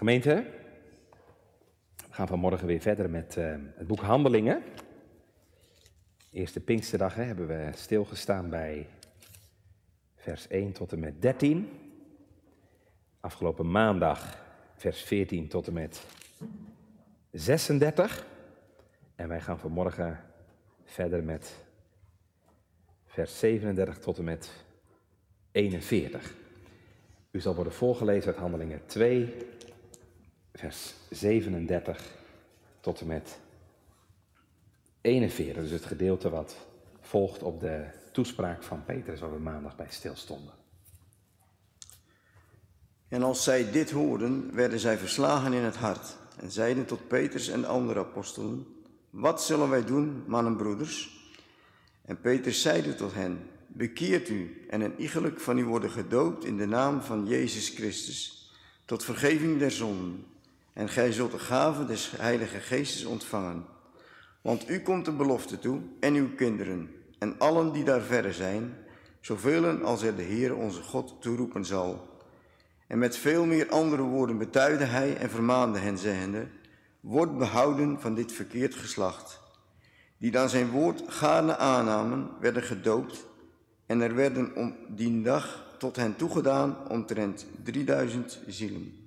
Gemeente, we gaan vanmorgen weer verder met uh, het boek Handelingen. Eerste Pinksterdag hebben we stilgestaan bij vers 1 tot en met 13. Afgelopen maandag vers 14 tot en met 36. En wij gaan vanmorgen verder met vers 37 tot en met 41. U zal worden voorgelezen uit Handelingen 2, vers 37 tot en met 41. Dus het gedeelte wat volgt op de toespraak van Petrus, waar we maandag bij stilstonden. En als zij dit hoorden, werden zij verslagen in het hart en zeiden tot Petrus en de andere apostelen: Wat zullen wij doen, mannen broeders? En Petrus zeide tot hen: Bekeert u en een iegelijk van u worden gedoopt in de naam van Jezus Christus, tot vergeving der zonden. En gij zult de gave des Heilige Geestes ontvangen. Want u komt de belofte toe en uw kinderen en allen die daar verre zijn, zoveel als er de Heer onze God toeroepen zal. En met veel meer andere woorden betuigde hij en vermaande hen, zeggende, Word behouden van dit verkeerd geslacht. Die dan zijn woord gaarne aannamen, werden gedoopt, en er werden om die dag tot hen toegedaan omtrent 3000 zielen.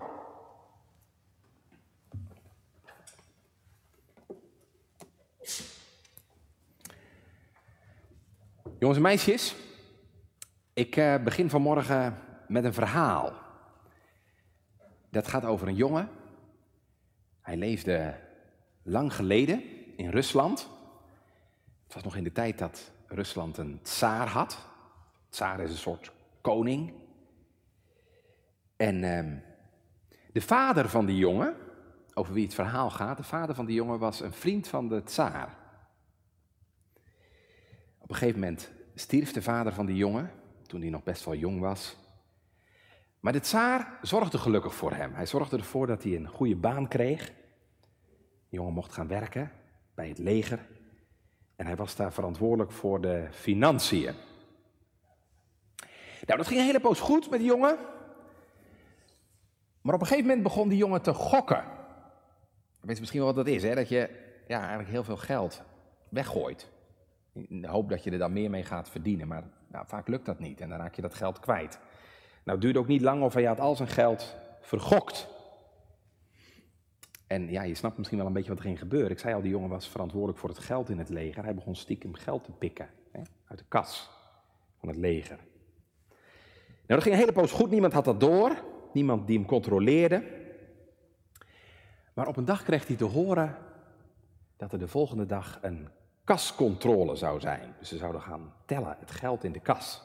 Jongens en meisjes, ik uh, begin vanmorgen met een verhaal. Dat gaat over een jongen. Hij leefde lang geleden in Rusland. Het was nog in de tijd dat Rusland een tsaar had. Tsaar is een soort koning. En uh, de vader van die jongen, over wie het verhaal gaat, de vader van die jongen was een vriend van de tsaar. Op een gegeven moment stierf de vader van die jongen, toen hij nog best wel jong was. Maar de tsaar zorgde gelukkig voor hem. Hij zorgde ervoor dat hij een goede baan kreeg. De jongen mocht gaan werken bij het leger. En hij was daar verantwoordelijk voor de financiën. Nou, dat ging een hele poos goed met die jongen. Maar op een gegeven moment begon die jongen te gokken. Weet je misschien wel wat dat is, hè? Dat je ja, eigenlijk heel veel geld weggooit. In de hoop dat je er dan meer mee gaat verdienen. Maar nou, vaak lukt dat niet en dan raak je dat geld kwijt. Nou, het duurde ook niet lang of hij had al zijn geld vergokt. En ja, je snapt misschien wel een beetje wat er ging gebeuren. Ik zei al, die jongen was verantwoordelijk voor het geld in het leger. Hij begon stiekem geld te pikken hè, uit de kas van het leger. Nou, dat ging een hele poos goed. Niemand had dat door. Niemand die hem controleerde. Maar op een dag kreeg hij te horen dat er de volgende dag een kascontrole zou zijn. Dus ze zouden gaan tellen het geld in de kas.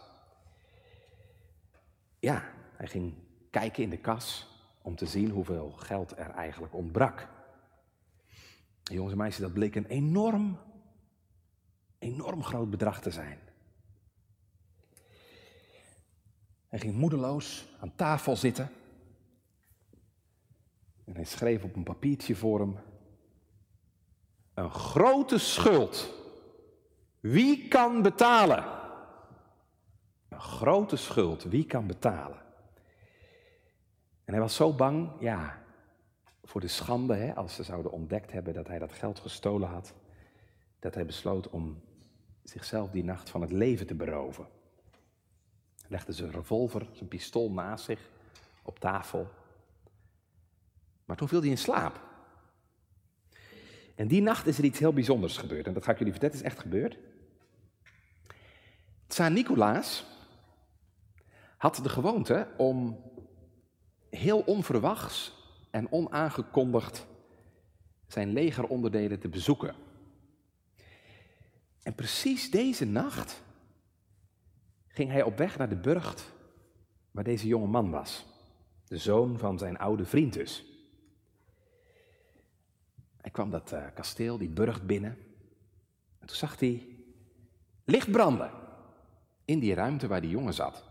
Ja, hij ging kijken in de kas om te zien hoeveel geld er eigenlijk ontbrak. jongens en meisjes, dat bleek een enorm, enorm groot bedrag te zijn. Hij ging moedeloos aan tafel zitten. En hij schreef op een papiertje voor hem een grote schuld. Wie kan betalen? Een grote schuld. Wie kan betalen? En hij was zo bang, ja, voor de schande, hè, als ze zouden ontdekt hebben dat hij dat geld gestolen had, dat hij besloot om zichzelf die nacht van het leven te beroven. Hij legde zijn revolver, zijn pistool naast zich op tafel. Maar toen viel hij in slaap. En die nacht is er iets heel bijzonders gebeurd. En dat ga ik jullie vertellen, het is echt gebeurd. Tsaar Nicolaas had de gewoonte om heel onverwachts en onaangekondigd zijn legeronderdelen te bezoeken. En precies deze nacht ging hij op weg naar de burcht waar deze jonge man was. De zoon van zijn oude vriend dus. Hij kwam dat uh, kasteel, die burcht binnen. En toen zag hij licht branden in die ruimte waar die jongen zat.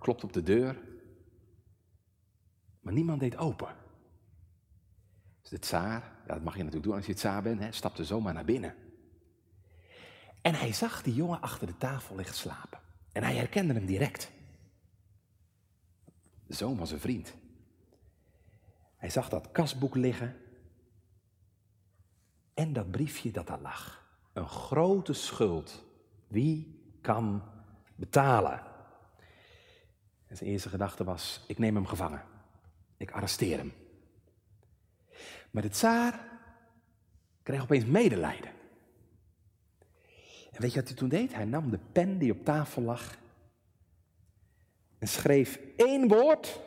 Klopt op de deur, maar niemand deed open. Dus de tsaar, ja, dat mag je natuurlijk doen als je tsaar bent, hè, stapte zomaar naar binnen. En hij zag die jongen achter de tafel liggen slapen. En hij herkende hem direct. de zoon van zijn vriend. Hij zag dat kasboek liggen en dat briefje dat daar lag. Een grote schuld. Wie kan betalen? En zijn eerste gedachte was, ik neem hem gevangen. Ik arresteer hem. Maar de tsaar kreeg opeens medelijden. En weet je wat hij toen deed? Hij nam de pen die op tafel lag en schreef één woord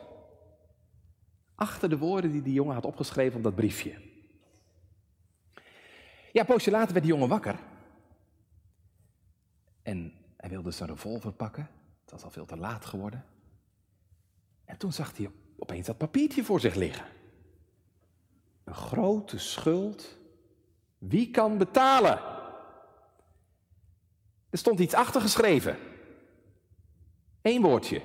achter de woorden die die jongen had opgeschreven op dat briefje. Ja, een poosje later werd die jongen wakker. En hij wilde zijn revolver pakken. Het was al veel te laat geworden. En toen zag hij opeens dat papiertje voor zich liggen. Een grote schuld. Wie kan betalen? Er stond iets achter geschreven. Eén woordje.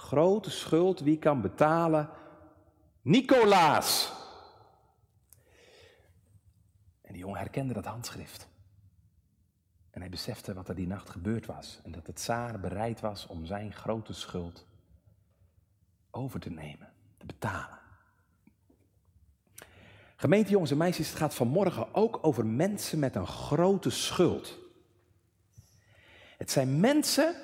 Grote schuld. Wie kan betalen? Nicolaas. En die jongen herkende dat handschrift. En hij besefte wat er die nacht gebeurd was. En dat het tsaar bereid was om zijn grote schuld over te nemen, te betalen. Gemeente jongens en meisjes, het gaat vanmorgen ook over mensen met een grote schuld. Het zijn mensen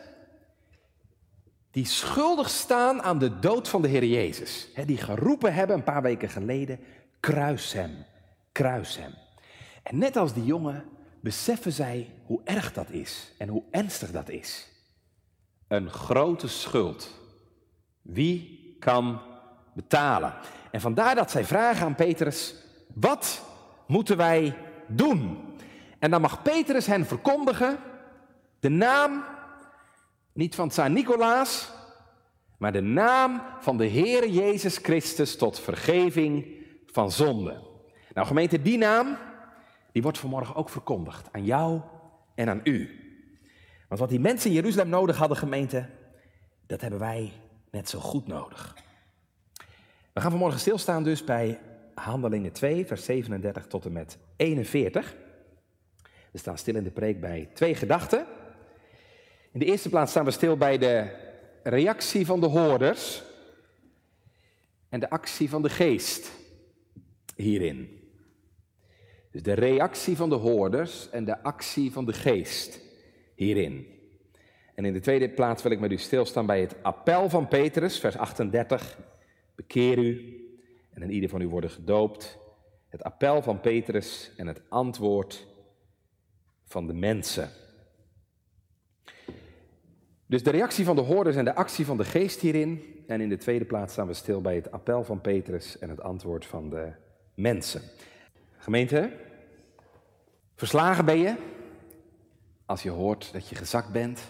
die schuldig staan aan de dood van de Heer Jezus. die geroepen hebben een paar weken geleden, kruis hem, kruis hem. En net als die jongen beseffen zij hoe erg dat is en hoe ernstig dat is. Een grote schuld. Wie kan betalen? En vandaar dat zij vragen aan Petrus, wat moeten wij doen? En dan mag Petrus hen verkondigen de naam, niet van Saint Nicolaas, maar de naam van de Heer Jezus Christus tot vergeving van zonde. Nou gemeente, die naam, die wordt vanmorgen ook verkondigd aan jou en aan u. Want wat die mensen in Jeruzalem nodig hadden, gemeente, dat hebben wij net zo goed nodig. We gaan vanmorgen stilstaan dus bij Handelingen 2, vers 37 tot en met 41. We staan stil in de preek bij twee gedachten. In de eerste plaats staan we stil bij de reactie van de hoorders en de actie van de geest hierin. Dus de reactie van de hoorders en de actie van de geest hierin. En in de tweede plaats wil ik met u stilstaan bij het appel van Petrus, vers 38. Bekeer u en in ieder van u worden gedoopt. Het appel van Petrus en het antwoord van de mensen. Dus de reactie van de hoorders en de actie van de geest hierin. En in de tweede plaats staan we stil bij het appel van Petrus en het antwoord van de mensen. Gemeente, verslagen ben je als je hoort dat je gezakt bent.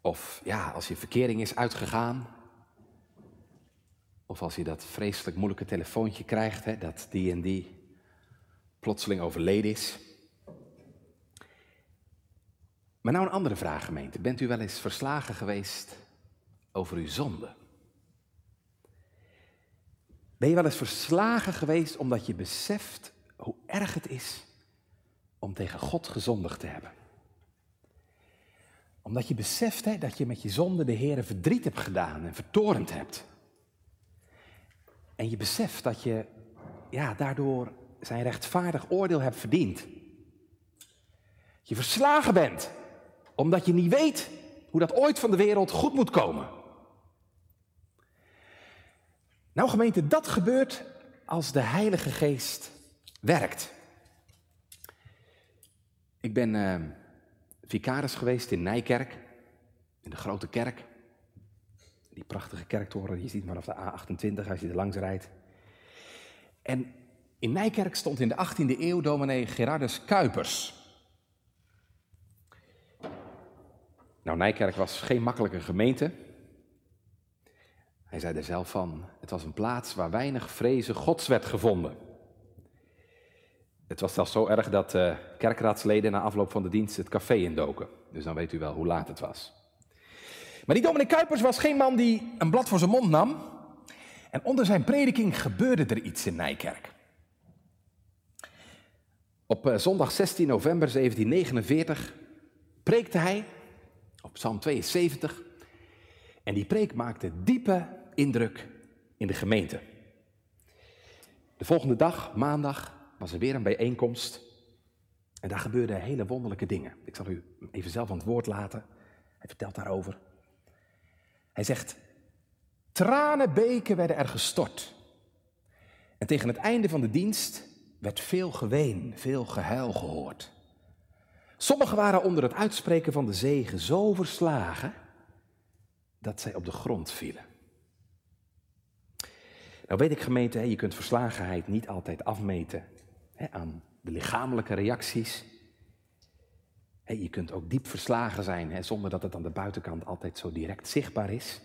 Of ja, als je verkering is uitgegaan. Of als je dat vreselijk moeilijke telefoontje krijgt, hè, dat die en die plotseling overleden is. Maar nou een andere vraag, gemeente. Bent u wel eens verslagen geweest over uw zonde? Ben je wel eens verslagen geweest omdat je beseft hoe erg het is om tegen God gezondigd te hebben? Omdat je beseft hè, dat je met je zonde de Heer verdriet hebt gedaan en vertorend hebt. En je beseft dat je ja, daardoor zijn rechtvaardig oordeel hebt verdiend. Je verslagen bent, omdat je niet weet hoe dat ooit van de wereld goed moet komen. Nou gemeente, dat gebeurt als de Heilige Geest werkt. Ik ben uh, vicaris geweest in Nijkerk, in de grote kerk. Die prachtige kerktoren, je ziet maar op de A28 als je er langs rijdt. En in Nijkerk stond in de 18e eeuw dominee Gerardus Kuipers. Nou, Nijkerk was geen makkelijke gemeente. Hij zei er zelf van, het was een plaats waar weinig vrezen gods werd gevonden. Het was zelfs zo erg dat uh, kerkraadsleden na afloop van de dienst het café indoken. Dus dan weet u wel hoe laat het was. Maar die dominee Kuipers was geen man die een blad voor zijn mond nam. En onder zijn prediking gebeurde er iets in Nijkerk. Op uh, zondag 16 november 1749 preekte hij op Psalm 72. En die preek maakte diepe indruk in de gemeente. De volgende dag, maandag, was er weer een bijeenkomst. En daar gebeurden hele wonderlijke dingen. Ik zal u even zelf aan het woord laten. Hij vertelt daarover. Hij zegt, tranenbeken werden er gestort. En tegen het einde van de dienst werd veel geween, veel gehuil gehoord. Sommigen waren onder het uitspreken van de zegen zo verslagen dat zij op de grond vielen. Nou weet ik gemeente, je kunt verslagenheid niet altijd afmeten aan de lichamelijke reacties. Je kunt ook diep verslagen zijn zonder dat het aan de buitenkant altijd zo direct zichtbaar is.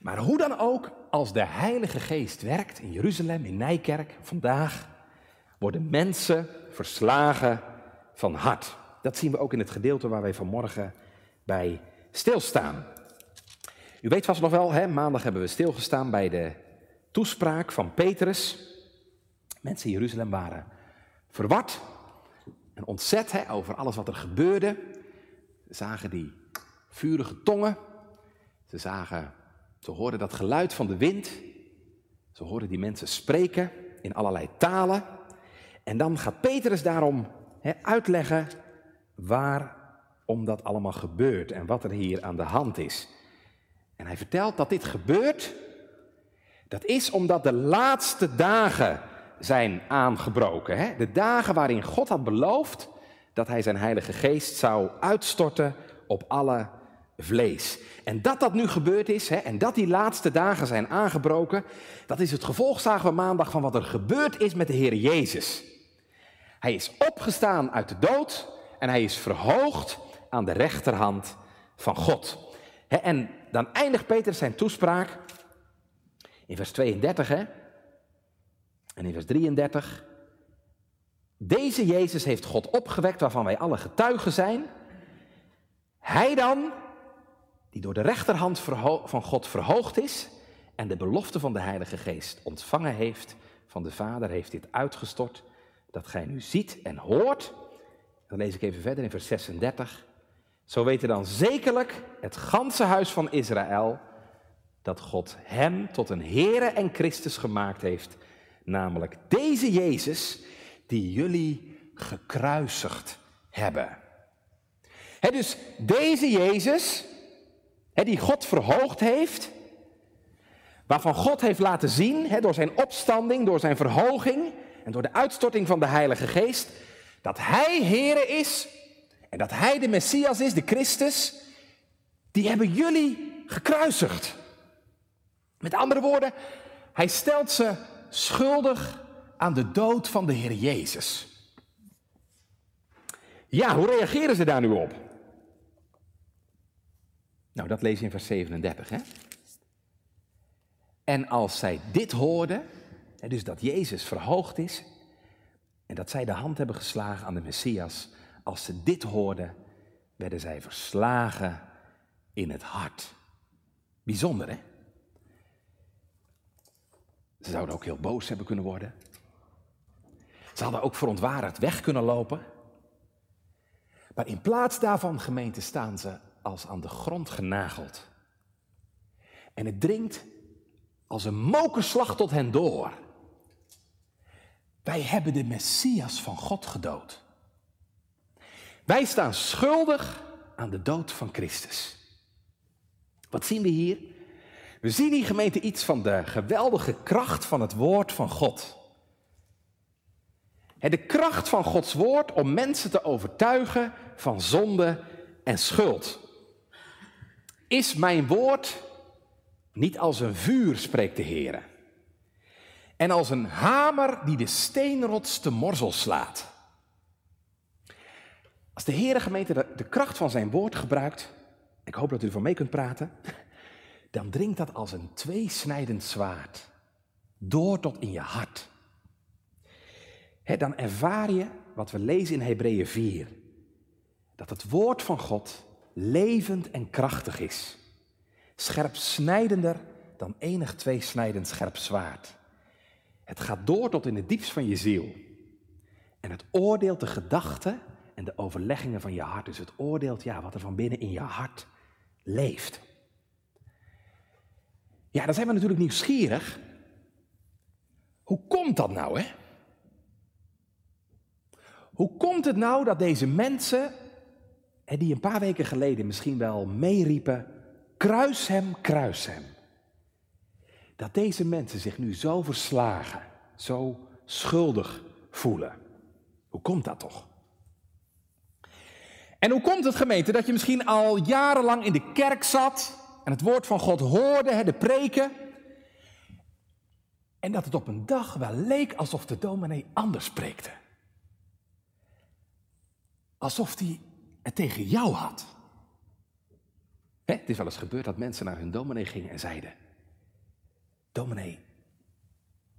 Maar hoe dan ook, als de Heilige Geest werkt in Jeruzalem, in Nijkerk, vandaag, worden mensen verslagen van hart. Dat zien we ook in het gedeelte waar wij vanmorgen bij stilstaan. U weet vast nog wel, hè, maandag hebben we stilgestaan bij de toespraak van Petrus. Mensen in Jeruzalem waren verward en ontzet hè, over alles wat er gebeurde. Ze zagen die vurige tongen. Ze zagen, ze hoorden dat geluid van de wind. Ze hoorden die mensen spreken in allerlei talen. En dan gaat Petrus daarom hè, uitleggen waarom dat allemaal gebeurt en wat er hier aan de hand is. En hij vertelt dat dit gebeurt, dat is omdat de laatste dagen zijn aangebroken. Hè? De dagen waarin God had beloofd dat hij zijn Heilige Geest zou uitstorten op alle vlees. En dat dat nu gebeurd is hè, en dat die laatste dagen zijn aangebroken, dat is het gevolg, zagen we maandag, van wat er gebeurd is met de Heer Jezus. Hij is opgestaan uit de dood en hij is verhoogd aan de rechterhand van God. En dan eindigt Peter zijn toespraak in vers 32 hè, en in vers 33. Deze Jezus heeft God opgewekt waarvan wij alle getuigen zijn. Hij dan, die door de rechterhand van God verhoogd is en de belofte van de Heilige Geest ontvangen heeft van de Vader, heeft dit uitgestort, dat gij nu ziet en hoort. Dan lees ik even verder in vers 36. Zo weten dan zekerlijk het ganse huis van Israël dat God hem tot een Heere en Christus gemaakt heeft, namelijk deze Jezus die jullie gekruisigd hebben. dus deze Jezus, die God verhoogd heeft, waarvan God heeft laten zien door zijn opstanding, door zijn verhoging en door de uitstorting van de Heilige Geest, dat Hij Heere is en dat Hij de Messias is, de Christus, die hebben jullie gekruisigd. Met andere woorden, Hij stelt ze schuldig aan de dood van de Heer Jezus. Ja, hoe reageren ze daar nu op? Nou, dat lees je in vers 37, hè? En als zij dit hoorden, dus dat Jezus verhoogd is en dat zij de hand hebben geslagen aan de Messias, als ze dit hoorden, werden zij verslagen in het hart. Bijzonder, hè? Ze zouden ook heel boos hebben kunnen worden. Ze hadden ook verontwaardigd weg kunnen lopen. Maar in plaats daarvan, gemeente, staan ze als aan de grond genageld. En het dringt als een mokerslag tot hen door. Wij hebben de Messias van God gedood. Wij staan schuldig aan de dood van Christus. Wat zien we hier? We zien in gemeente iets van de geweldige kracht van het woord van God. De kracht van Gods woord om mensen te overtuigen van zonde en schuld. Is mijn woord niet als een vuur, spreekt de Heer, en als een hamer die de steenrots te morzel slaat. Als de Heere gemeente de, kracht van zijn woord gebruikt, ik hoop dat u ervan mee kunt praten, dan dringt dat als een tweesnijdend zwaard door tot in je hart. dan ervaar je wat we lezen in Hebreeën 4. Dat het woord van God levend en krachtig is. Scherp snijdender dan enig tweesnijdend scherp zwaard. Het gaat door tot in het diepst van je ziel. En het oordeelt de gedachten en de overleggingen van je hart. Dus het oordeelt ja, wat er van binnen in je hart leeft. Ja, dan zijn we natuurlijk nieuwsgierig. Hoe komt dat nou, hè? Hoe komt het nou dat deze mensen, die een paar weken geleden misschien wel meeriepen, kruis hem, kruis hem. Dat deze mensen zich nu zo verslagen, zo schuldig voelen. Hoe komt dat toch? En hoe komt het gemeente dat je misschien al jarenlang in de kerk zat en het woord van God hoorde, de preken, en dat het op een dag wel leek alsof de dominee anders spreekte? Alsof hij het tegen jou had. het is wel eens gebeurd dat mensen naar hun dominee gingen en zeiden: Dominee,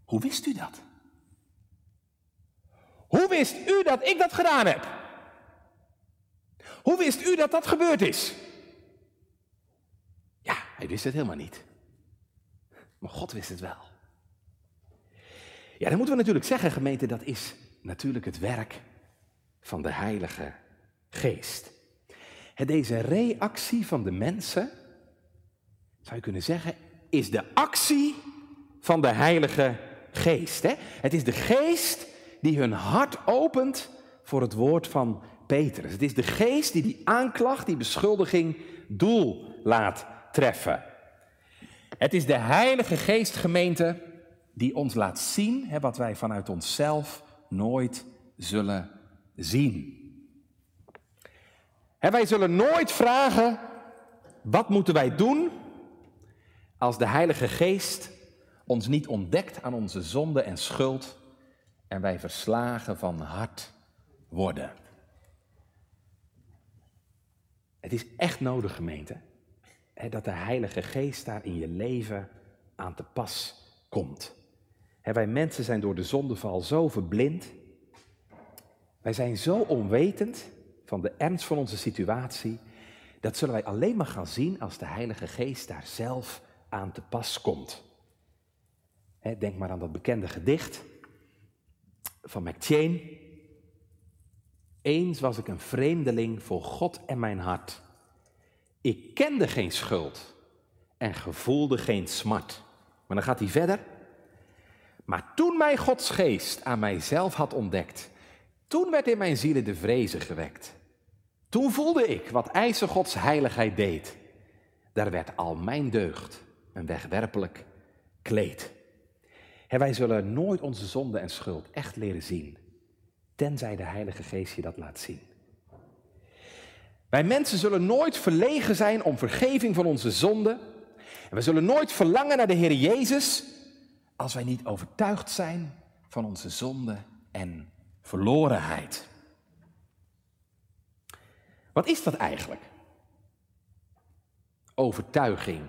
hoe wist u dat? Hoe wist u dat ik dat gedaan heb? Hoe wist u dat dat gebeurd is? Ja, hij wist het helemaal niet. Maar God wist het wel. Ja, dan moeten we natuurlijk zeggen, gemeente, dat is natuurlijk het werk van de Heilige Geest. Deze reactie van de mensen, zou je kunnen zeggen, is de actie van de Heilige Geest. Hè? Het is de Geest die hun hart opent voor het woord van Petrus. Het is de Geest die die aanklacht, die beschuldiging, doel laat treffen. Het is de Heilige Geest, gemeente, die ons laat zien hè, wat wij vanuit onszelf nooit zullen zien. Wij zullen nooit vragen, wat moeten wij doen als de Heilige Geest ons niet ontdekt aan onze zonde en schuld en wij verslagen van hart worden. Het is echt nodig, gemeente, dat de Heilige Geest daar in je leven aan te pas komt. Wij mensen zijn door de zondeval zo verblind. Wij zijn zo onwetend van de ernst van onze situatie. Dat zullen wij alleen maar gaan zien als de Heilige Geest daar zelf aan te pas komt. Denk maar aan dat bekende gedicht van McChain. Eens was ik een vreemdeling voor God en mijn hart. Ik kende geen schuld en gevoelde geen smart. Maar dan gaat hij verder. Maar toen mij Gods geest aan mijzelf had ontdekt, toen werd in mijn zielen de vrezen gewekt. Toen voelde ik wat eisen Gods heiligheid deed. Daar werd al mijn deugd een wegwerpelijk kleed. En wij zullen nooit onze zonde en schuld echt leren zien tenzij de Heilige Geest je dat laat zien. Wij mensen zullen nooit verlegen zijn om vergeving van onze zonden. En we zullen nooit verlangen naar de Heer Jezus als wij niet overtuigd zijn van onze zonde en verlorenheid. Wat is dat eigenlijk? Overtuiging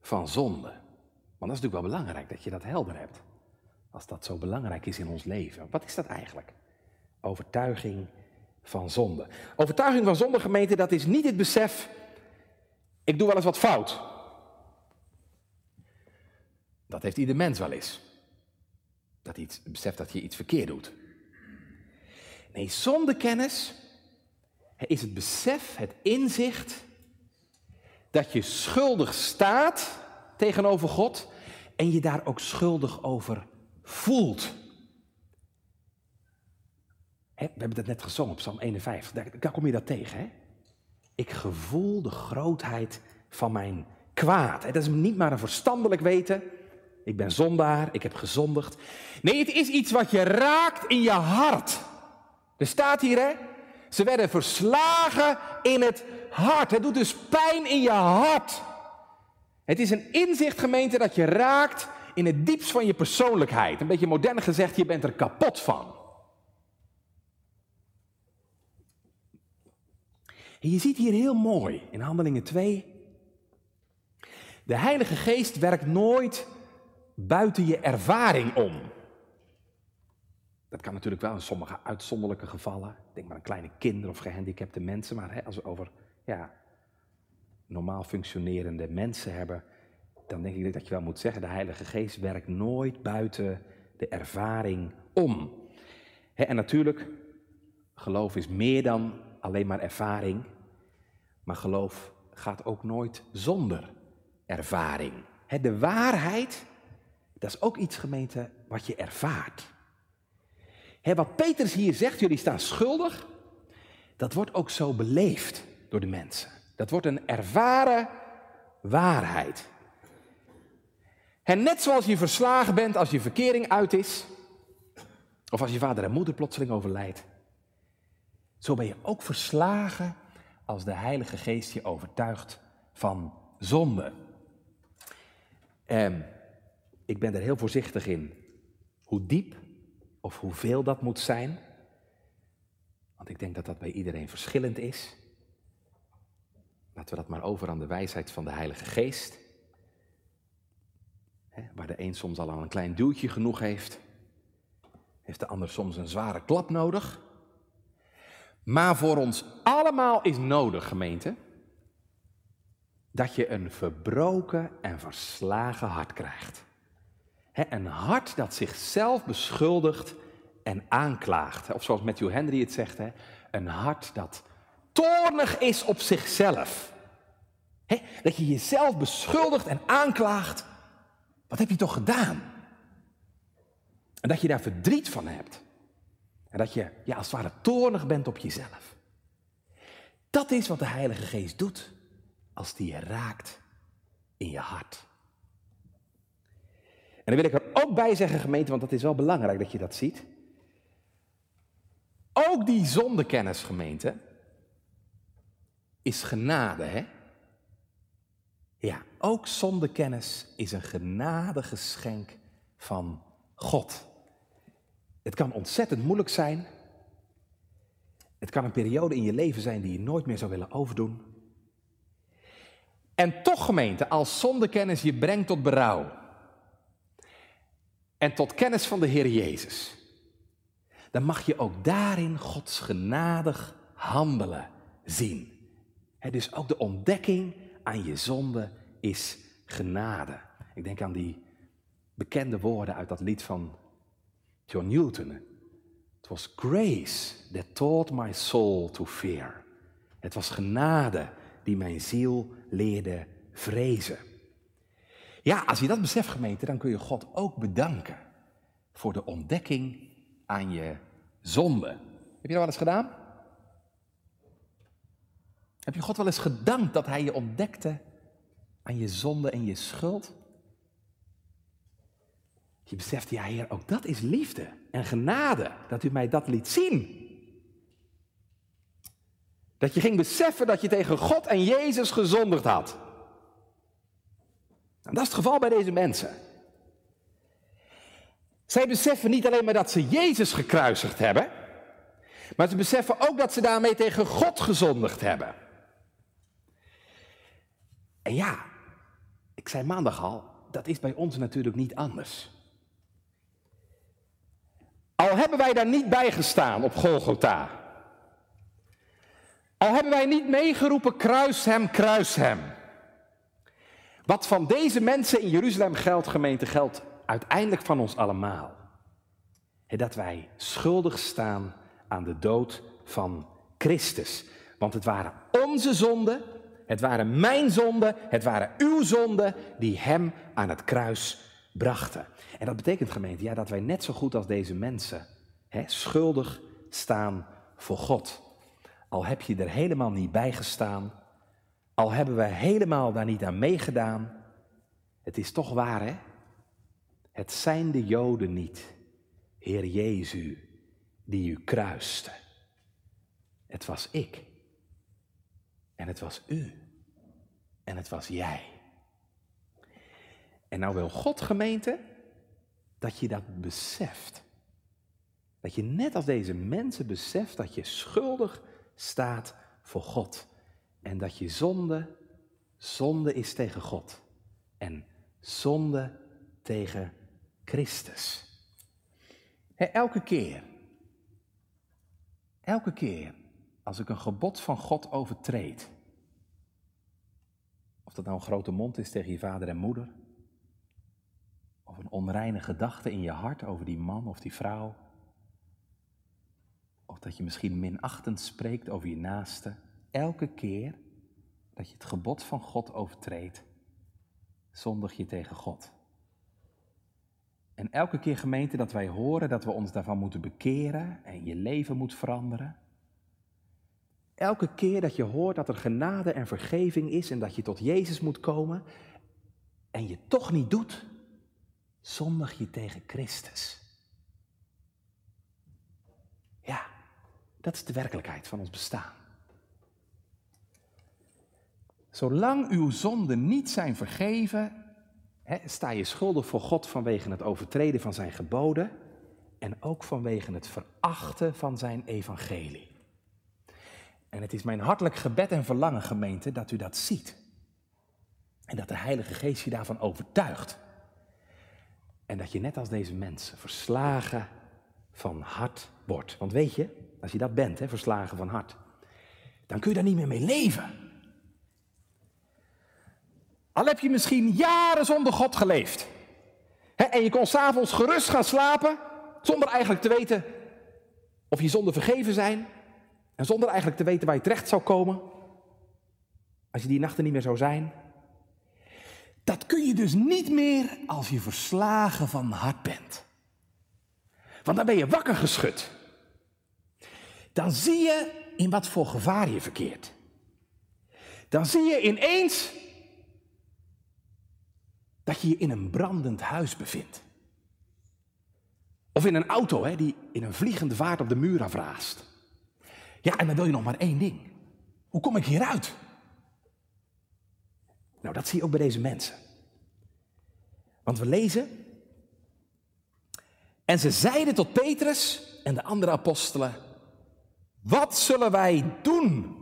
van zonde. Want dat is natuurlijk wel belangrijk dat je dat helder hebt. Als dat zo belangrijk is in ons leven. Wat is dat eigenlijk? Overtuiging van zonde. Overtuiging van zonde, gemeente, dat is niet het besef, ik doe wel eens wat fout. Dat heeft ieder mens wel eens. Dat iets, beseft dat je iets verkeerd doet. Nee, zondekennis is het besef, het inzicht dat je schuldig staat tegenover God en je daar ook schuldig over voelt. we hebben dat net gezongen op Psalm 51, daar, kom je dat tegen. Hè? Ik gevoel de grootheid van mijn kwaad. Dat is niet maar een verstandelijk weten. Ik ben zondaar, ik heb gezondigd. Nee, het is iets wat je raakt in je hart. Er staat hier, hè? Ze werden verslagen in het hart. Het doet dus pijn in je hart. Het is een inzicht, gemeente, dat je raakt in het diepst van je persoonlijkheid. Een beetje modern gezegd, je bent er kapot van. En je ziet hier heel mooi in Handelingen 2. De Heilige Geest werkt nooit buiten je ervaring om. Dat kan natuurlijk wel in sommige uitzonderlijke gevallen. Denk maar aan kleine kinderen of gehandicapte mensen. Maar hè, als we over ja, normaal functionerende mensen hebben, dan denk ik dat je wel moet zeggen, de Heilige Geest werkt nooit buiten de ervaring om. en natuurlijk, geloof is meer dan alleen maar ervaring, maar geloof gaat ook nooit zonder ervaring. de waarheid, dat is ook iets gemeente wat je ervaart. wat Petrus hier zegt, jullie staan schuldig, dat wordt ook zo beleefd door de mensen. Dat wordt een ervaren waarheid. En net zoals je verslagen bent als je verkering uit is, of als je vader en moeder plotseling overlijdt, zo ben je ook verslagen als de Heilige Geest je overtuigt van zonde. En ik ben er heel voorzichtig in hoe diep of hoeveel dat moet zijn. Want ik denk dat dat bij iedereen verschillend is. Laten we dat maar over aan de wijsheid van de Heilige Geest. waar de een soms al een klein duwtje genoeg heeft, heeft de ander soms een zware klap nodig. Maar voor ons allemaal is nodig, gemeente, dat je een verbroken en verslagen hart krijgt. een hart dat zichzelf beschuldigt en aanklaagt. Of zoals Matthew Henry het zegt, een hart dat toornig is op zichzelf. dat je jezelf beschuldigt en aanklaagt. Wat heb je toch gedaan? En dat je daar verdriet van hebt. En dat je ja, als het ware toornig bent op jezelf. Dat is wat de Heilige Geest doet als die je raakt in je hart. En dan wil ik er ook bij zeggen, gemeente, want dat is wel belangrijk dat je dat ziet. Ook die zondekennis, gemeente, is genade, hè? Ja, ook zondekennis is een genadegeschenk van God. Het kan ontzettend moeilijk zijn. Het kan een periode in je leven zijn die je nooit meer zou willen overdoen. En toch, gemeente, als zondekennis je brengt tot berouw. En tot kennis van de Heer Jezus. Dan mag je ook daarin Gods genadig handelen zien. Dus ook de ontdekking aan je zonde is genade. Ik denk aan die bekende woorden uit dat lied van John Newton. Het was grace that taught my soul to fear. Het was genade die mijn ziel leerde vrezen. Ja, als je dat beseft, gemeente, dan kun je God ook bedanken voor de ontdekking aan je zonde. Heb je dat wel eens gedaan? Heb je God wel eens gedankt dat Hij je ontdekte aan je zonde en je schuld? Je beseft, ja Heer, ook dat is liefde en genade, dat u mij dat liet zien. Dat je ging beseffen dat je tegen God en Jezus gezondigd had. En dat is het geval bij deze mensen. Zij beseffen niet alleen maar dat ze Jezus gekruisigd hebben, maar ze beseffen ook dat ze daarmee tegen God gezondigd hebben. En ja, ik zei maandag al, dat is bij ons natuurlijk niet anders. Al hebben wij daar niet bij gestaan op Golgotha. Al hebben wij niet meegeroepen, kruis hem, kruis hem. Wat van deze mensen in Jeruzalem geldt, gemeente, geldt uiteindelijk van ons allemaal. Dat wij schuldig staan aan de dood van Christus. Want het waren onze zonden, het waren mijn zonden, het waren uw zonden die hem aan het kruis brachten. En dat betekent, gemeente, ja, dat wij net zo goed als deze mensen hè, schuldig staan voor God. Al heb je er helemaal niet bij gestaan, al hebben we helemaal daar niet aan meegedaan, het is toch waar, hè? Het zijn de Joden niet, Heer Jezus, die u kruiste. Het was ik. En het was u. En het was jij. En nou wil God, gemeente, dat je dat beseft. Dat je net als deze mensen beseft dat je schuldig staat voor God. En dat je zonde, zonde is tegen God. En zonde tegen Christus. elke keer, elke keer als ik een gebod van God overtreed, of dat nou een grote mond is tegen je vader en moeder, of een onreine gedachte in je hart over die man of die vrouw. Of dat je misschien minachtend spreekt over je naaste. Elke keer dat je het gebod van God overtreedt, zondig je tegen God. En elke keer gemeente dat wij horen dat we ons daarvan moeten bekeren en je leven moet veranderen. Elke keer dat je hoort dat er genade en vergeving is en dat je tot Jezus moet komen en je toch niet doet, zondig je tegen Christus. Ja, dat is de werkelijkheid van ons bestaan. Zolang uw zonden niet zijn vergeven, sta je schuldig voor God vanwege het overtreden van zijn geboden en ook vanwege het verachten van zijn evangelie. En het is mijn hartelijk gebed en verlangen, gemeente, dat u dat ziet. En dat de Heilige Geest je daarvan overtuigt. En dat je net als deze mensen verslagen van hart wordt. Want weet je, als je dat bent, hè, verslagen van hart, dan kun je daar niet meer mee leven. Al heb je misschien jaren zonder God geleefd. Hè, en je kon s'avonds gerust gaan slapen, zonder eigenlijk te weten of je zonder vergeven zijn. En zonder eigenlijk te weten waar je terecht zou komen. Als je die nachten niet meer zou zijn. Dat kun je dus niet meer als je verslagen van hart bent. Want dan ben je wakker geschud. Dan zie je in wat voor gevaar je verkeert. Dan zie je ineens dat je je in een brandend huis bevindt. Of in een auto hè, die in een vliegende vaart op de muur afraast. Ja, en dan wil je nog maar één ding. Hoe kom ik hieruit? Nou, dat zie je ook bij deze mensen. Want we lezen. En ze zeiden tot Petrus en de andere apostelen: Wat zullen wij doen,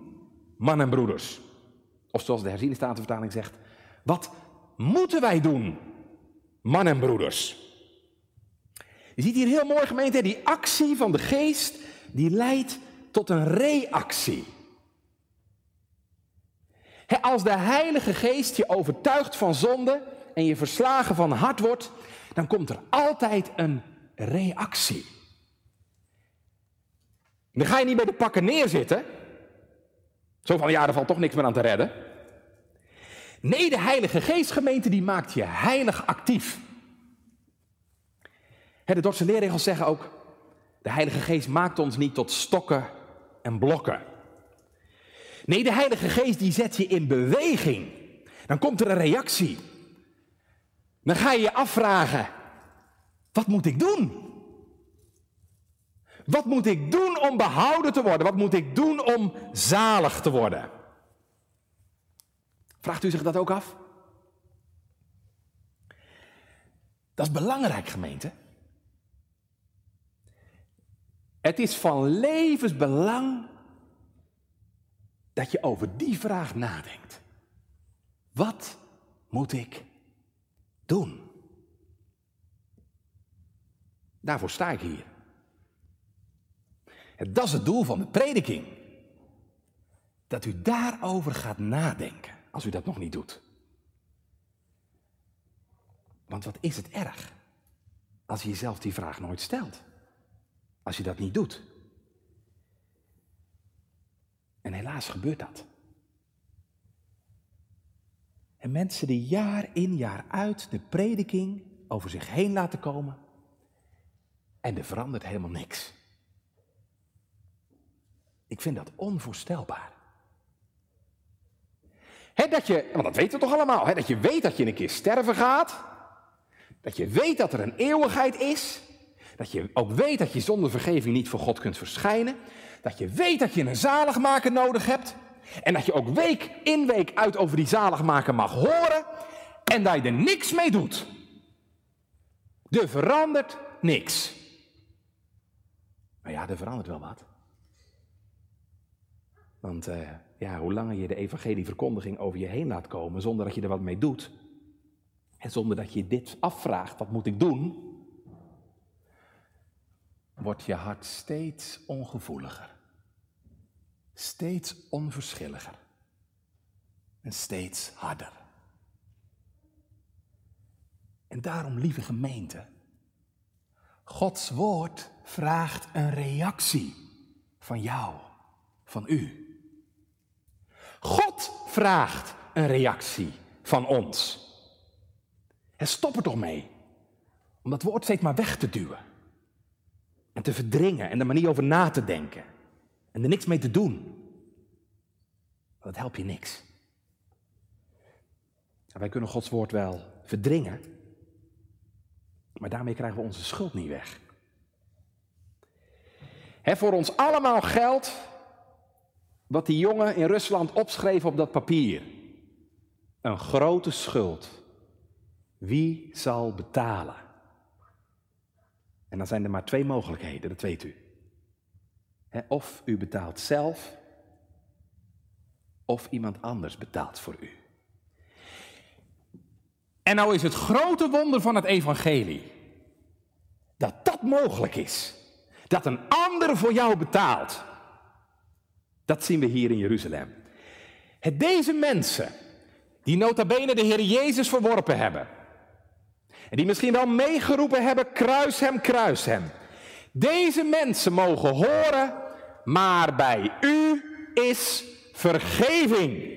man en broeders? Of zoals de herziene statenvertaling zegt: Wat moeten wij doen, man en broeders? Je ziet hier heel mooi gemeente, die actie van de geest, die leidt tot een reactie. als de Heilige Geest je overtuigt van zonde en je verslagen van hart wordt, dan komt er altijd een reactie. Dan ga je niet bij de pakken neerzitten. Zo van, ja, er valt toch niks meer aan te redden. Nee, de Heilige Geestgemeente die maakt je heilig actief. De Dordtse leerregels zeggen ook, de Heilige Geest maakt ons niet tot stokken en blokken. Nee, de Heilige Geest die zet je in beweging. Dan komt er een reactie. Dan ga je je afvragen, wat moet ik doen? Wat moet ik doen om behouden te worden? Wat moet ik doen om zalig te worden? Vraagt u zich dat ook af? Dat is belangrijk, gemeente. Het is van levensbelang dat je over die vraag nadenkt. Wat moet ik doen? Daarvoor sta ik hier. Dat is het doel van de prediking. Dat u daarover gaat nadenken, als u dat nog niet doet. Want wat is het erg als je jezelf die vraag nooit stelt? Als je dat niet doet. En helaas gebeurt dat. En mensen die jaar in jaar uit de prediking over zich heen laten komen en er verandert helemaal niks. Ik vind dat onvoorstelbaar. dat je, want dat weten we toch allemaal, dat je weet dat je een keer sterven gaat, dat je weet dat er een eeuwigheid is, dat je ook weet dat je zonder vergeving niet voor God kunt verschijnen. Dat je weet dat je een zaligmaker nodig hebt. En dat je ook week in week uit over die zaligmaker mag horen. En dat je er niks mee doet. Er verandert niks. Maar ja, er verandert wel wat. Want uh, ja, hoe langer je de evangelieverkondiging over je heen laat komen zonder dat je er wat mee doet. En zonder dat je dit afvraagt, wat moet ik doen? Wordt je hart steeds ongevoeliger, steeds onverschilliger en steeds harder. En daarom, lieve gemeente, Gods woord vraagt een reactie van jou, van u. God vraagt een reactie van ons. stop er toch mee. Om dat woord steeds maar weg te duwen. En te verdringen en er maar niet over na te denken. En er niks mee te doen. Dat helpt je niks. wij kunnen Gods woord wel verdringen. Maar daarmee krijgen we onze schuld niet weg. He, voor ons allemaal geldt wat die jongen in Rusland opschreef op dat papier. Een grote schuld. Wie zal betalen? En dan zijn er maar twee mogelijkheden, dat weet u. of u betaalt zelf, of iemand anders betaalt voor u. En nou is het grote wonder van het evangelie dat dat mogelijk is. Dat een ander voor jou betaalt. Dat zien we hier in Jeruzalem. Het deze mensen, die nota bene de Heer Jezus verworpen hebben. En die misschien wel meegeroepen hebben, kruis hem, kruis hem. Deze mensen mogen horen, maar bij u is vergeving.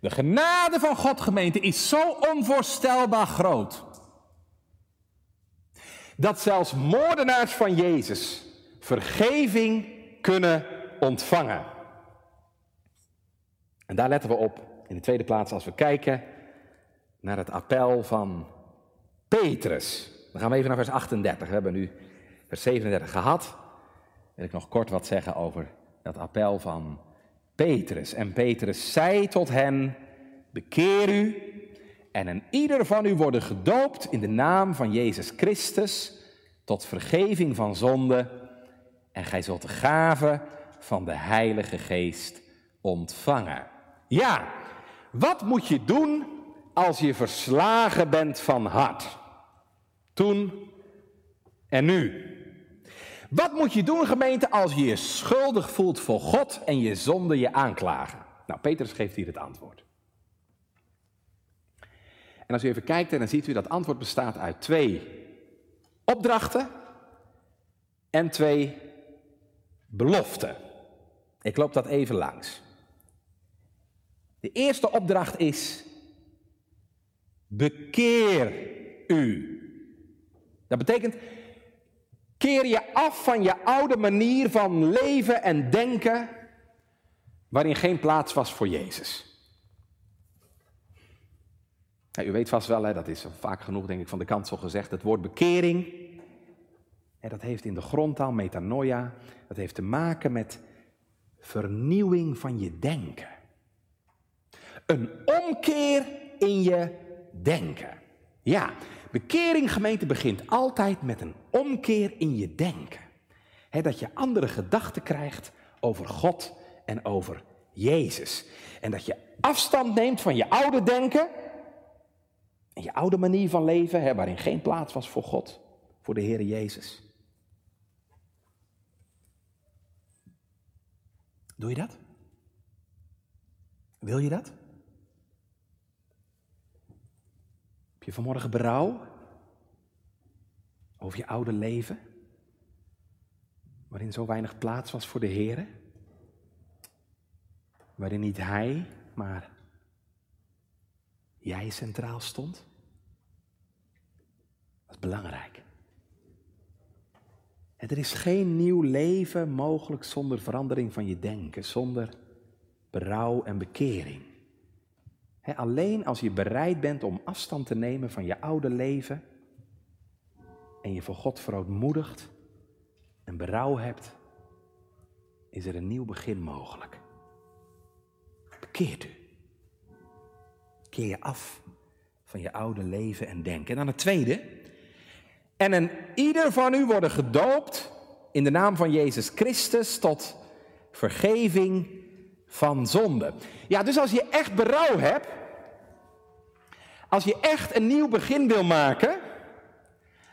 De genade van God, gemeente, is zo onvoorstelbaar groot. Dat zelfs moordenaars van Jezus vergeving kunnen ontvangen. En daar letten we op in de tweede plaats als we kijken naar het appel van Petrus. Dan gaan we even naar vers 38. We hebben nu vers 37 gehad. Wil ik nog kort wat zeggen over dat appel van Petrus. En Petrus zei tot hen: Bekeer u en een ieder van u worden gedoopt in de naam van Jezus Christus tot vergeving van zonde. En gij zult de gave van de Heilige Geest ontvangen. Ja, wat moet je doen als je verslagen bent van hart? Toen en nu. Wat moet je doen, gemeente, als je je schuldig voelt voor God en je zonde je aanklagen? Nou, Petrus geeft hier het antwoord. En als u even kijkt, dan ziet u dat antwoord bestaat uit twee opdrachten en twee beloften. Ik loop dat even langs. De eerste opdracht is: bekeer u. Dat betekent, keer je af van je oude manier van leven en denken, waarin geen plaats was voor Jezus. u weet vast wel, hè, dat is vaak genoeg denk ik van de kant zo gezegd, het woord bekering. En dat heeft in de grondtaal metanoia, dat heeft te maken met vernieuwing van je denken. Een omkeer in je denken. Ja, bekering gemeente begint altijd met een omkeer in je denken. dat je andere gedachten krijgt over God en over Jezus. En dat je afstand neemt van je oude denken en je oude manier van leven, waarin geen plaats was voor God, voor de Heer Jezus. Doe je dat? Wil je dat? Heb je vanmorgen berouw over je oude leven? Waarin zo weinig plaats was voor de Heer? Waarin niet Hij, maar jij centraal stond? Dat is belangrijk. er is geen nieuw leven mogelijk zonder verandering van je denken, zonder berouw en bekering. Alleen als je bereid bent om afstand te nemen van je oude leven en je voor God verootmoedigt en berouw hebt, is er een nieuw begin mogelijk. Bekeert u. Keer je af van je oude leven en denken. En dan het tweede. En een ieder van u worden gedoopt in de naam van Jezus Christus tot vergeving van zonde. Ja, dus als je echt berouw hebt, als je echt een nieuw begin wil maken,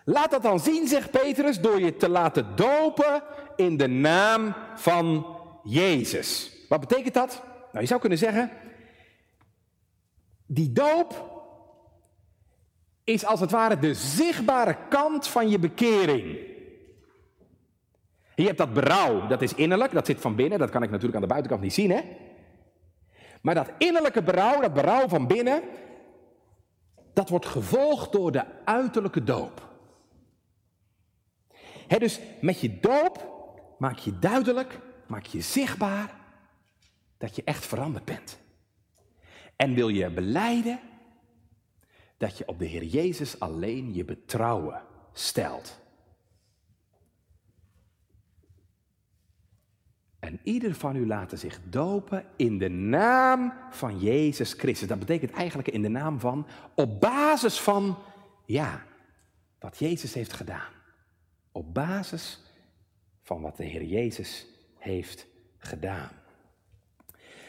laat dat dan zien, zegt Petrus, door je te laten dopen in de naam van Jezus. Wat betekent dat? Nou, je zou kunnen zeggen, die doop is als het ware de zichtbare kant van je bekering. Je hebt dat berouw, dat is innerlijk, dat zit van binnen, dat kan ik natuurlijk aan de buitenkant niet zien, hè? Maar dat innerlijke berouw, dat berouw van binnen, dat wordt gevolgd door de uiterlijke doop. dus met je doop maak je duidelijk, maak je zichtbaar dat je echt veranderd bent. En wil je beleiden dat je op de Heer Jezus alleen je betrouwen stelt. En ieder van u laten zich dopen in de naam van Jezus Christus. Dat betekent eigenlijk in de naam van, op basis van, ja, wat Jezus heeft gedaan. Op basis van wat de Heer Jezus heeft gedaan.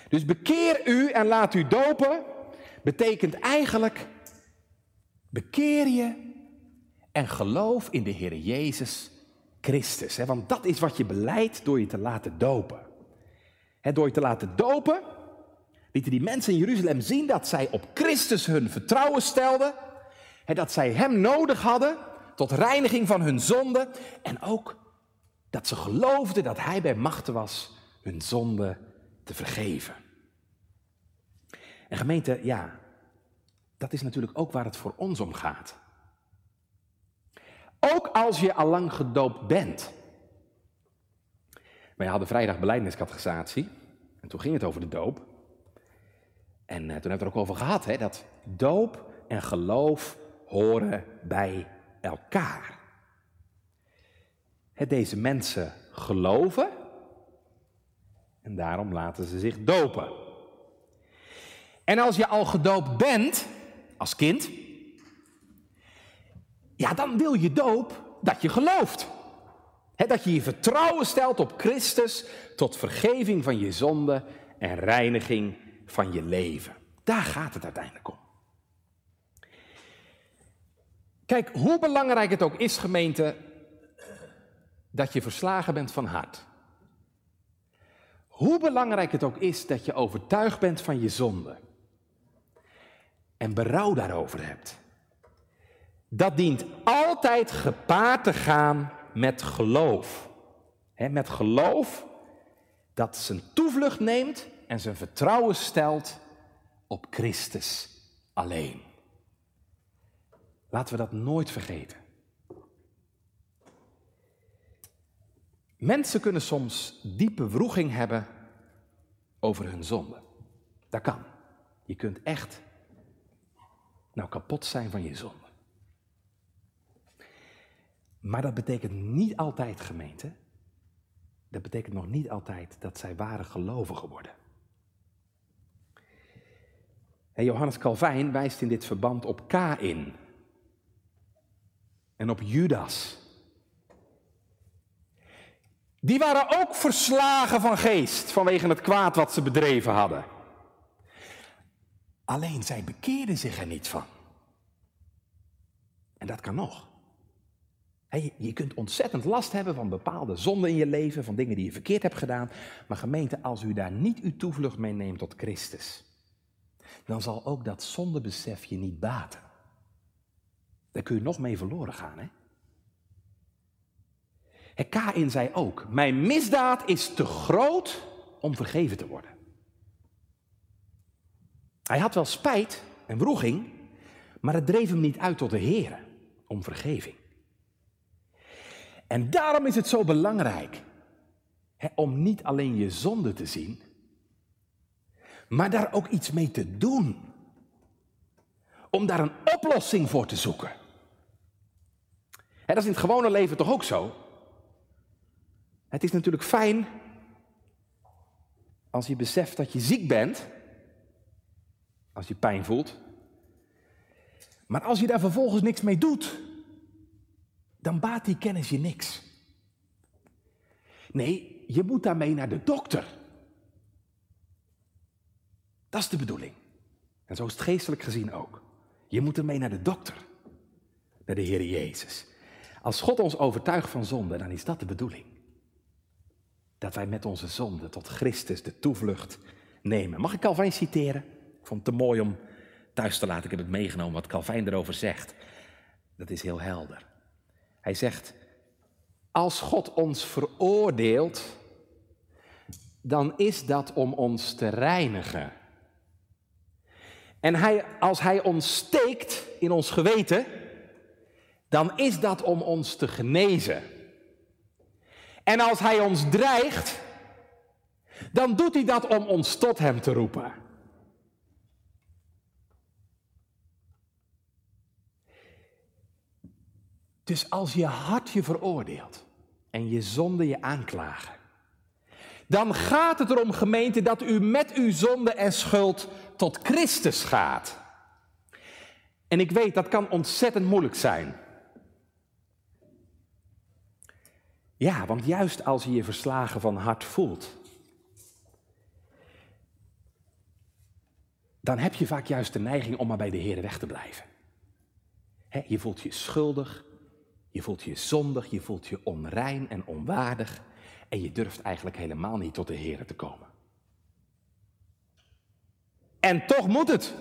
Dus bekeer u en laat u dopen, betekent eigenlijk, bekeer je en geloof in de Heer Jezus Christus. Hè? Want dat is wat je beleidt door je te laten dopen. Hè, door je te laten dopen, lieten die mensen in Jeruzalem zien dat zij op Christus hun vertrouwen stelden. Dat zij Hem nodig hadden tot reiniging van hun zonde. En ook dat ze geloofden dat Hij bij machten was hun zonde te vergeven. En gemeente, ja, dat is natuurlijk ook waar het voor ons om gaat. Ook als je al lang gedoopt bent. Wij hadden vrijdag beleidniscatechisatie. En toen ging het over de doop. En uh, toen hebben we het er ook over gehad, hè, dat doop en geloof horen bij elkaar. Deze mensen geloven en daarom laten ze zich dopen. En als je al gedoopt bent, als kind, ja, dan wil je doop dat je gelooft. dat je je vertrouwen stelt op Christus tot vergeving van je zonde en reiniging van je leven. Daar gaat het uiteindelijk om. Kijk, hoe belangrijk het ook is, gemeente, dat je verslagen bent van hart. Hoe belangrijk het ook is dat je overtuigd bent van je zonde. En berouw daarover hebt dat dient altijd gepaard te gaan met geloof. met geloof dat zijn toevlucht neemt en zijn vertrouwen stelt op Christus alleen. Laten we dat nooit vergeten. Mensen kunnen soms diepe wroeging hebben over hun zonde. Dat kan. Je kunt echt nou kapot zijn van je zonde. Maar dat betekent niet altijd, gemeente, dat betekent nog niet altijd dat zij ware gelovigen worden. En Johannes Calvijn wijst in dit verband op Kain en op Judas. Die waren ook verslagen van geest vanwege het kwaad wat ze bedreven hadden. Alleen zij bekeerden zich er niet van. En dat kan nog. Je kunt ontzettend last hebben van bepaalde zonden in je leven, van dingen die je verkeerd hebt gedaan. Maar gemeente, als u daar niet uw toevlucht mee neemt tot Christus, dan zal ook dat zondebesef je niet baten. Daar kun je nog mee verloren gaan, hè? Kain zei ook, mijn misdaad is te groot om vergeven te worden. Hij had wel spijt en wroeging, maar het dreef hem niet uit tot de Heer om vergeving. En daarom is het zo belangrijk hè, om niet alleen je zonde te zien, maar daar ook iets mee te doen. Om daar een oplossing voor te zoeken. Hè, dat is in het gewone leven toch ook zo? Het is natuurlijk fijn als je beseft dat je ziek bent, als je pijn voelt. Maar als je daar vervolgens niks mee doet, dan baat die kennis je niks. Nee, je moet daarmee naar de dokter. Dat is de bedoeling. En zo is het geestelijk gezien ook. Je moet ermee naar de dokter, naar de Heer Jezus. Als God ons overtuigt van zonde, dan is dat de bedoeling. Dat wij met onze zonde tot Christus de toevlucht nemen. Mag ik Calvijn citeren? Ik vond het te mooi om thuis te laten. Ik heb het meegenomen wat Calvijn erover zegt. Dat is heel helder. Hij zegt, als God ons veroordeelt, dan is dat om ons te reinigen. En hij, als hij ons steekt in ons geweten, dan is dat om ons te genezen. En als hij ons dreigt, dan doet hij dat om ons tot hem te roepen. Dus als je hart je veroordeelt en je zonde je aanklagen, dan gaat het erom, gemeente, dat u met uw zonde en schuld tot Christus gaat. En ik weet, dat kan ontzettend moeilijk zijn. Ja, want juist als je je verslagen van hart voelt, dan heb je vaak juist de neiging om maar bij de Heer weg te blijven. je voelt je schuldig, je voelt je zondig, je voelt je onrein en onwaardig en je durft eigenlijk helemaal niet tot de Heer te komen. En toch moet het.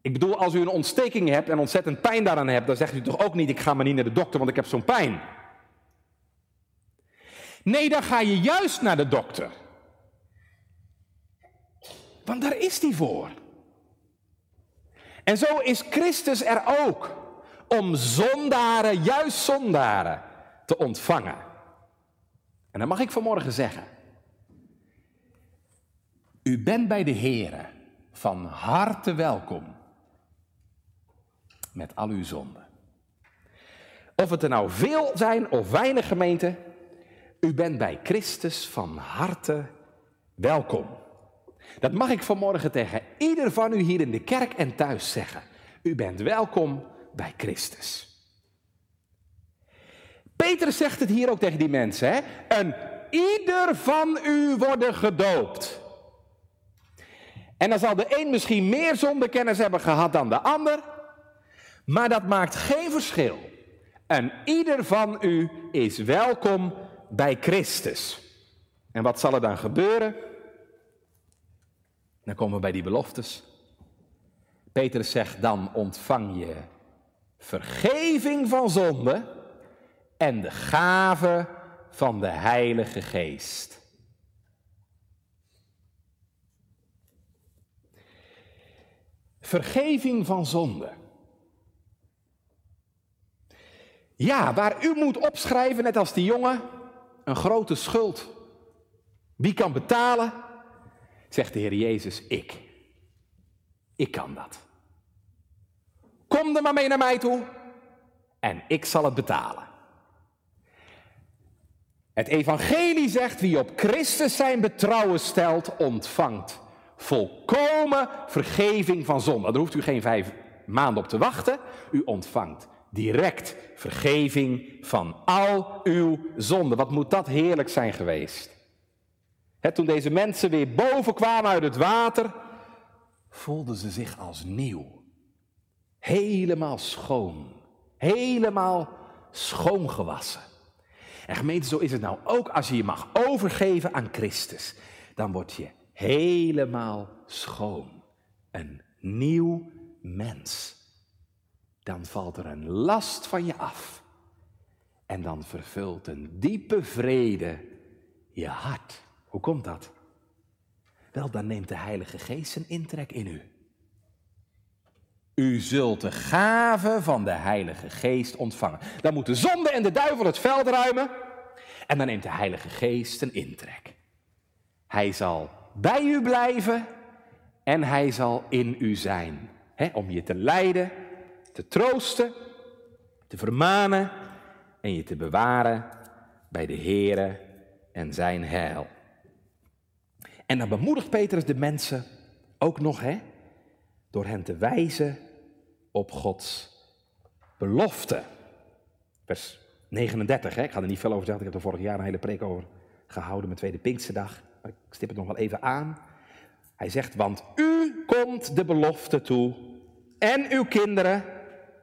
Ik bedoel, als u een ontsteking hebt en ontzettend pijn daaraan hebt, dan zegt u toch ook niet: ik ga maar niet naar de dokter, want ik heb zo'n pijn. Nee, dan ga je juist naar de dokter. Want daar is die voor. En zo is Christus er ook om zondaren, juist zondaren, te ontvangen. En dan mag ik vanmorgen zeggen, u bent bij de Here van harte welkom met al uw zonden. Of het er nou veel zijn of weinig gemeenten, u bent bij Christus van harte welkom. Dat mag ik vanmorgen tegen ieder van u hier in de kerk en thuis zeggen. U bent welkom bij Christus. Peter zegt het hier ook tegen die mensen. Hè? En ieder van u worden gedoopt. En dan zal de een misschien meer zondekennis hebben gehad dan de ander. Maar dat maakt geen verschil. En ieder van u is welkom bij Christus. En wat zal er dan gebeuren? Dan komen we bij die beloftes. Petrus zegt dan ontvang je vergeving van zonde en de gave van de Heilige Geest. Vergeving van zonde. Ja, waar u moet opschrijven, net als die jongen, een grote schuld. Wie kan betalen? Zegt de Heer Jezus, ik. Ik kan dat. Kom er maar mee naar mij toe en ik zal het betalen. Het evangelie zegt, wie op Christus zijn betrouwen stelt, ontvangt volkomen vergeving van zonde. Daar hoeft u geen vijf maanden op te wachten. U ontvangt direct vergeving van al uw zonden. Wat moet dat heerlijk zijn geweest. toen deze mensen weer boven kwamen uit het water, voelden ze zich als nieuw. Helemaal schoon. Helemaal schoongewassen. En gemeente, zo is het nou ook als je je mag overgeven aan Christus. Dan word je helemaal schoon. Een nieuw mens. Dan valt er een last van je af. En dan vervult een diepe vrede je hart. Hoe komt dat? Wel, dan neemt de Heilige Geest zijn intrek in u. U zult de gave van de Heilige Geest ontvangen. Dan moet de zonde en de duivel het veld ruimen. En dan neemt de Heilige Geest een intrek. Hij zal bij u blijven en hij zal in u zijn. om je te leiden, te troosten, te vermanen en je te bewaren bij de Here en zijn heil. En dan bemoedigt Petrus de mensen ook nog, hè, door hen te wijzen Gods belofte. Vers 39, hè? ik ga er niet veel over zeggen, ik heb er vorig jaar een hele preek over gehouden met Tweede Pinksterdag. Maar ik stip het nog wel even aan. Hij zegt, want u komt de belofte toe en uw kinderen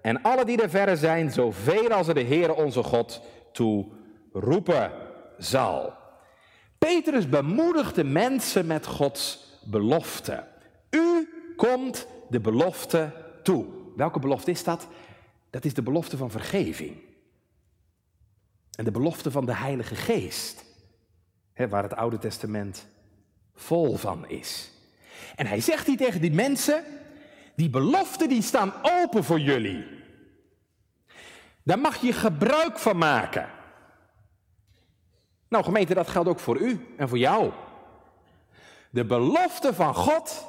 en alle die er verre zijn, zoveel als er de Heere onze God toe roepen zal. Petrus bemoedigt de mensen met Gods belofte. U komt de belofte toe. Welke belofte is dat? Dat is de belofte van vergeving. En de belofte van de Heilige Geest, waar het Oude Testament vol van is. En hij zegt hier tegen die mensen, die beloften die staan open voor jullie. Daar mag je gebruik van maken. Nou gemeente, dat geldt ook voor u en voor jou. De belofte van God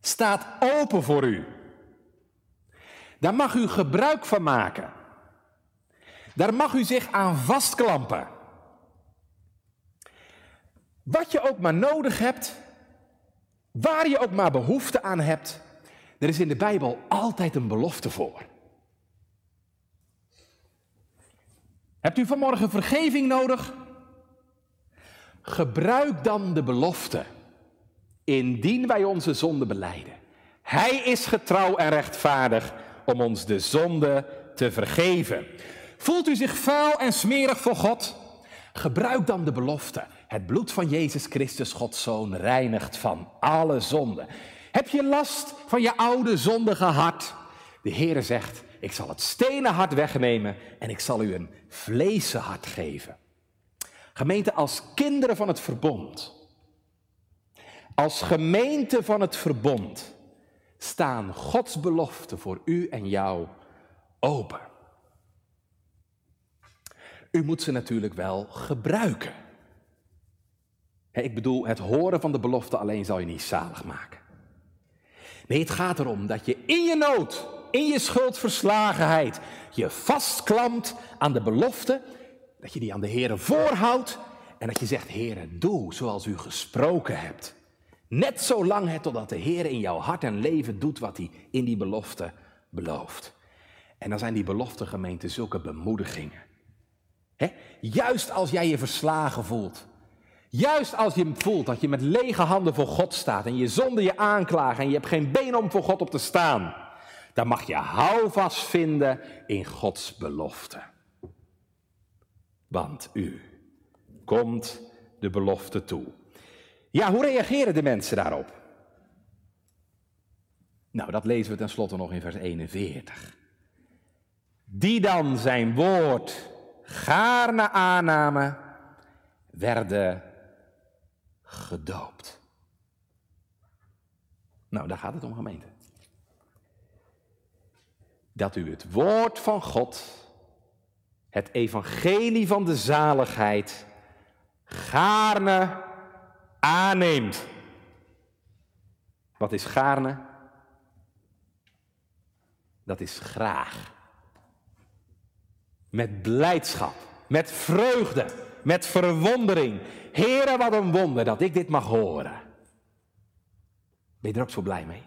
staat open voor u. Daar mag u gebruik van maken. Daar mag u zich aan vastklampen. Wat je ook maar nodig hebt, waar je ook maar behoefte aan hebt, er is in de Bijbel altijd een belofte voor. Hebt u vanmorgen vergeving nodig? Gebruik dan de belofte, indien wij onze zonde beleiden. Hij is getrouw en rechtvaardig om ons de zonde te vergeven. Voelt u zich vuil en smerig voor God? Gebruik dan de belofte. Het bloed van Jezus Christus, Gods Zoon, reinigt van alle zonde. Heb je last van je oude zondige hart? De Heere zegt, ik zal het stenen hart wegnemen en ik zal u een vleesen hart geven. Gemeente als kinderen van het verbond, als gemeente van het verbond, staan Gods beloften voor u en jou open. U moet ze natuurlijk wel gebruiken. Ik bedoel, het horen van de belofte alleen zal je niet zalig maken. Nee, het gaat erom dat je in je nood, in je schuldverslagenheid, je vastklampt aan de belofte, dat je die aan de Heer voorhoudt en dat je zegt, Heer, doe zoals u gesproken hebt. Net zo lang totdat de Heer in jouw hart en leven doet wat hij in die belofte belooft. En dan zijn die beloftegemeenten zulke bemoedigingen. Juist als jij je verslagen voelt. Juist als je voelt dat je met lege handen voor God staat en je zonde je aanklagen en je hebt geen been om voor God op te staan. Dan mag je houvast vinden in Gods belofte. Want u komt de belofte toe. Ja, hoe reageren de mensen daarop? Nou, dat lezen we tenslotte nog in vers 41. Die dan zijn woord gaarne aannamen, werden gedoopt. Nou, daar gaat het om, gemeente. Dat u het woord van God, het evangelie van de zaligheid, gaarne aanneemt. Wat is gaarne? Dat is graag. Met blijdschap, met vreugde, met verwondering. Heren, wat een wonder dat ik dit mag horen. Ben je er ook zo blij mee?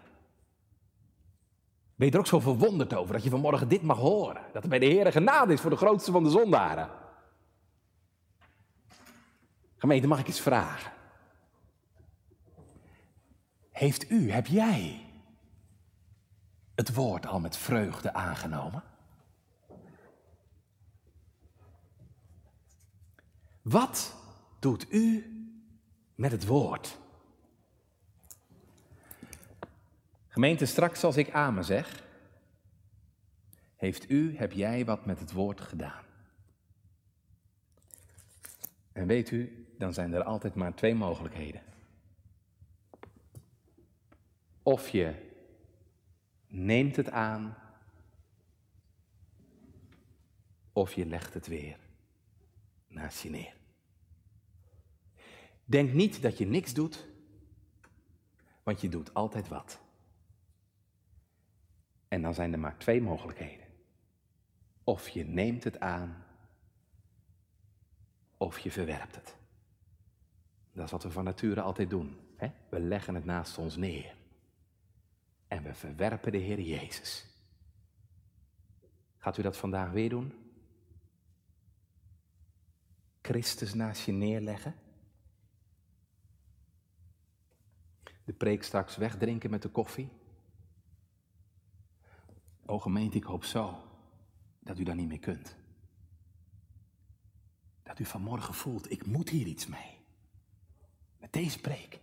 Ben je er ook zo verwonderd over dat je vanmorgen dit mag horen? Dat er bij de Heer genade is voor de grootste van de zondaren. Gemeente, mag ik iets vragen? Heeft u, heb jij het woord al met vreugde aangenomen? Wat doet u met het woord? Gemeente, straks als ik amen zeg, heeft u, heb jij wat met het woord gedaan? En weet u, dan zijn er altijd maar twee mogelijkheden. Of je neemt het aan, of je legt het weer naast je neer. Denk niet dat je niks doet, want je doet altijd wat. En dan zijn er maar twee mogelijkheden. Of je neemt het aan, of je verwerpt het. Dat is wat we van nature altijd doen. Hè? We leggen het naast ons neer. En we verwerpen de Heer Jezus. Gaat u dat vandaag weer doen? Christus naast je neerleggen? De preek straks wegdrinken met de koffie? O gemeente, ik hoop zo dat u daar niet meer kunt. Dat u vanmorgen voelt, ik moet hier iets mee. Met deze preek.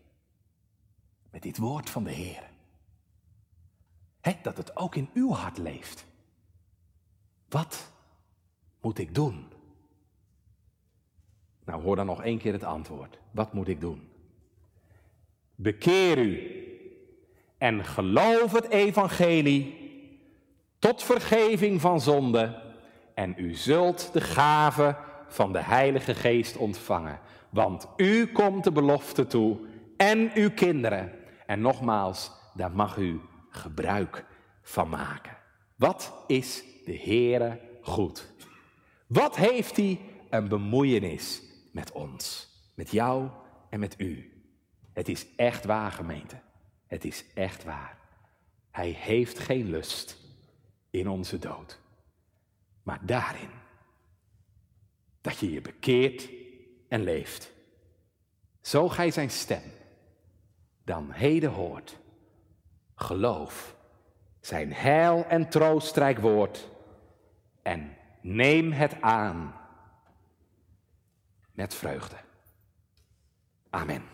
Met dit woord van de Heer. Dat het ook in uw hart leeft. Wat moet ik doen? Nou, hoor dan nog één keer het antwoord. Wat moet ik doen? Bekeer u en geloof het evangelie tot vergeving van zonde en u zult de gave van de Heilige Geest ontvangen. Want u komt de belofte toe en uw kinderen. En nogmaals, daar mag u gebruik van maken. Wat is de Heere goed? Wat heeft hij een bemoeienis met ons, met jou en met u? Het is echt waar, gemeente. Het is echt waar. Hij heeft geen lust in onze dood, maar daarin dat je je bekeert en leeft. Zo gij zijn stem dan heden hoort. Geloof zijn heil en troostrijk woord en neem het aan met vreugde. Amen.